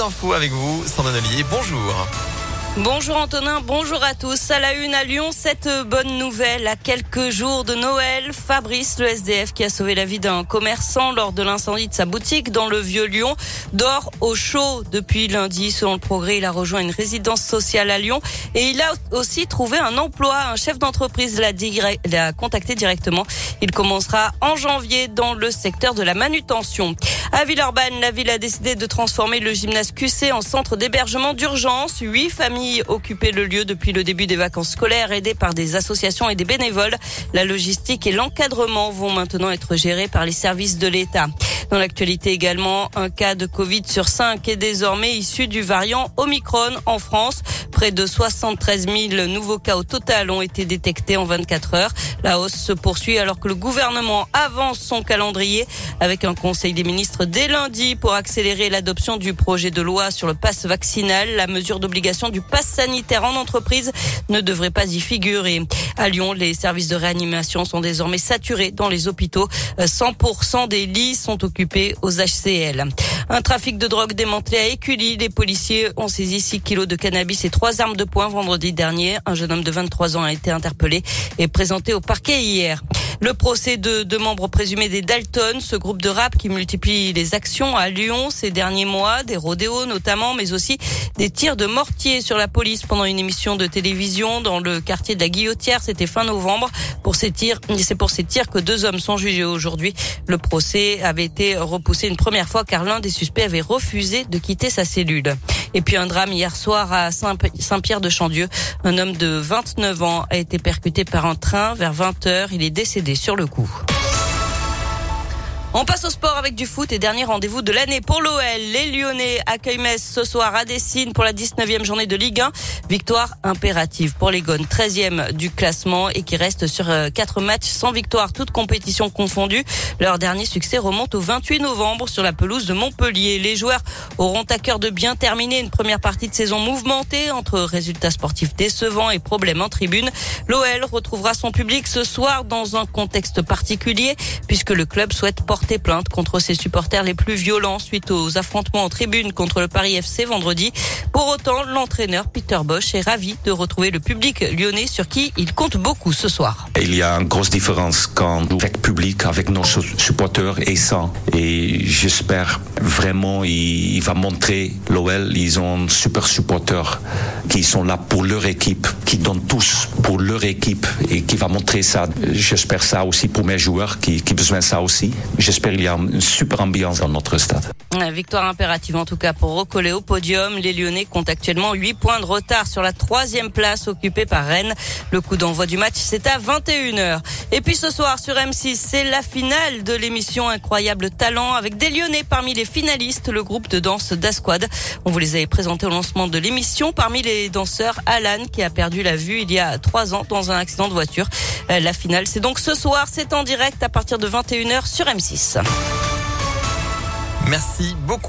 infos avec vous, Sandrine Ollier. Bonjour. Bonjour Antonin, bonjour à tous. À la une à Lyon, cette bonne nouvelle à quelques jours de Noël. Fabrice, le SDF qui a sauvé la vie d'un commerçant lors de l'incendie de sa boutique dans le Vieux Lyon, dort au chaud depuis lundi. Selon le progrès, il a rejoint une résidence sociale à Lyon et il a aussi trouvé un emploi. Un chef d'entreprise l'a contacté directement. Il commencera en janvier dans le secteur de la manutention. À Villeurbanne, la ville a décidé de transformer le gymnase QC en centre d'hébergement d'urgence. Huit familles occuper le lieu depuis le début des vacances scolaires, aidées par des associations et des bénévoles. La logistique et l'encadrement vont maintenant être gérés par les services de l'État. Dans l'actualité également, un cas de Covid sur 5 est désormais issu du variant Omicron en France. Près de 73 000 nouveaux cas au total ont été détectés en 24 heures. La hausse se poursuit alors que le gouvernement avance son calendrier avec un conseil des ministres dès lundi pour accélérer l'adoption du projet de loi sur le passe vaccinal. La mesure d'obligation du passe sanitaire en entreprise ne devrait pas y figurer. À Lyon, les services de réanimation sont désormais saturés dans les hôpitaux. 100% des lits sont occupés aux HCL. Un trafic de drogue démantelé à Écully. Les policiers ont saisi 6 kilos de cannabis et trois armes de poing vendredi dernier. Un jeune homme de 23 ans a été interpellé et présenté au parquet hier. Le procès de deux membres présumés des Dalton, ce groupe de rap qui multiplie les actions à Lyon ces derniers mois, des rodéos notamment, mais aussi des tirs de mortier sur la police pendant une émission de télévision dans le quartier de la Guillotière. C'était fin novembre. Pour ces tirs, c'est pour ces tirs que deux hommes sont jugés aujourd'hui. Le procès avait été repoussé une première fois car l'un des suspects avait refusé de quitter sa cellule. Et puis un drame hier soir à Saint-Pierre-de-Chandieu. Un homme de 29 ans a été percuté par un train vers 20 heures. Il est décédé sur le coup. On passe au sport avec du foot et dernier rendez-vous de l'année pour l'OL. Les Lyonnais accueillent Metz ce soir à Dessine pour la 19e journée de Ligue 1. Victoire impérative pour les Gones, 13e du classement et qui reste sur 4 euh, matchs sans victoire, toutes compétitions confondues. Leur dernier succès remonte au 28 novembre sur la pelouse de Montpellier. Les joueurs auront à cœur de bien terminer une première partie de saison mouvementée entre résultats sportifs décevants et problèmes en tribune. L'OL retrouvera son public ce soir dans un contexte particulier puisque le club souhaite porter porté plainte contre ses supporters les plus violents suite aux affrontements en tribune contre le Paris FC vendredi. Pour autant, l'entraîneur Peter Bosch est ravi de retrouver le public lyonnais sur qui il compte beaucoup ce soir. Il y a une grosse différence quand avec public, avec nos supporters et sans. Et j'espère vraiment il, va montrer l'OL, ils ont super supporters qui sont là pour leur équipe, qui donnent tous pour leur équipe et qui va montrer ça. J'espère ça aussi pour mes joueurs qui, qui besoin de ça aussi j'espère qu'il y a une super ambiance dans notre stade. Victoire impérative en tout cas pour recoller au podium. Les Lyonnais comptent actuellement 8 points de retard sur la troisième place occupée par Rennes. Le coup d'envoi du match, c'est à 21h. Et puis ce soir sur M6, c'est la finale de l'émission Incroyable Talent avec des Lyonnais parmi les finalistes, le groupe de danse d'Asquad. On vous les avait présentés au lancement de l'émission. Parmi les danseurs, Alan qui a perdu la vue il y a trois ans dans un accident de voiture. Euh, la finale, c'est donc ce soir, c'est en direct à partir de 21h sur M6. Merci beaucoup.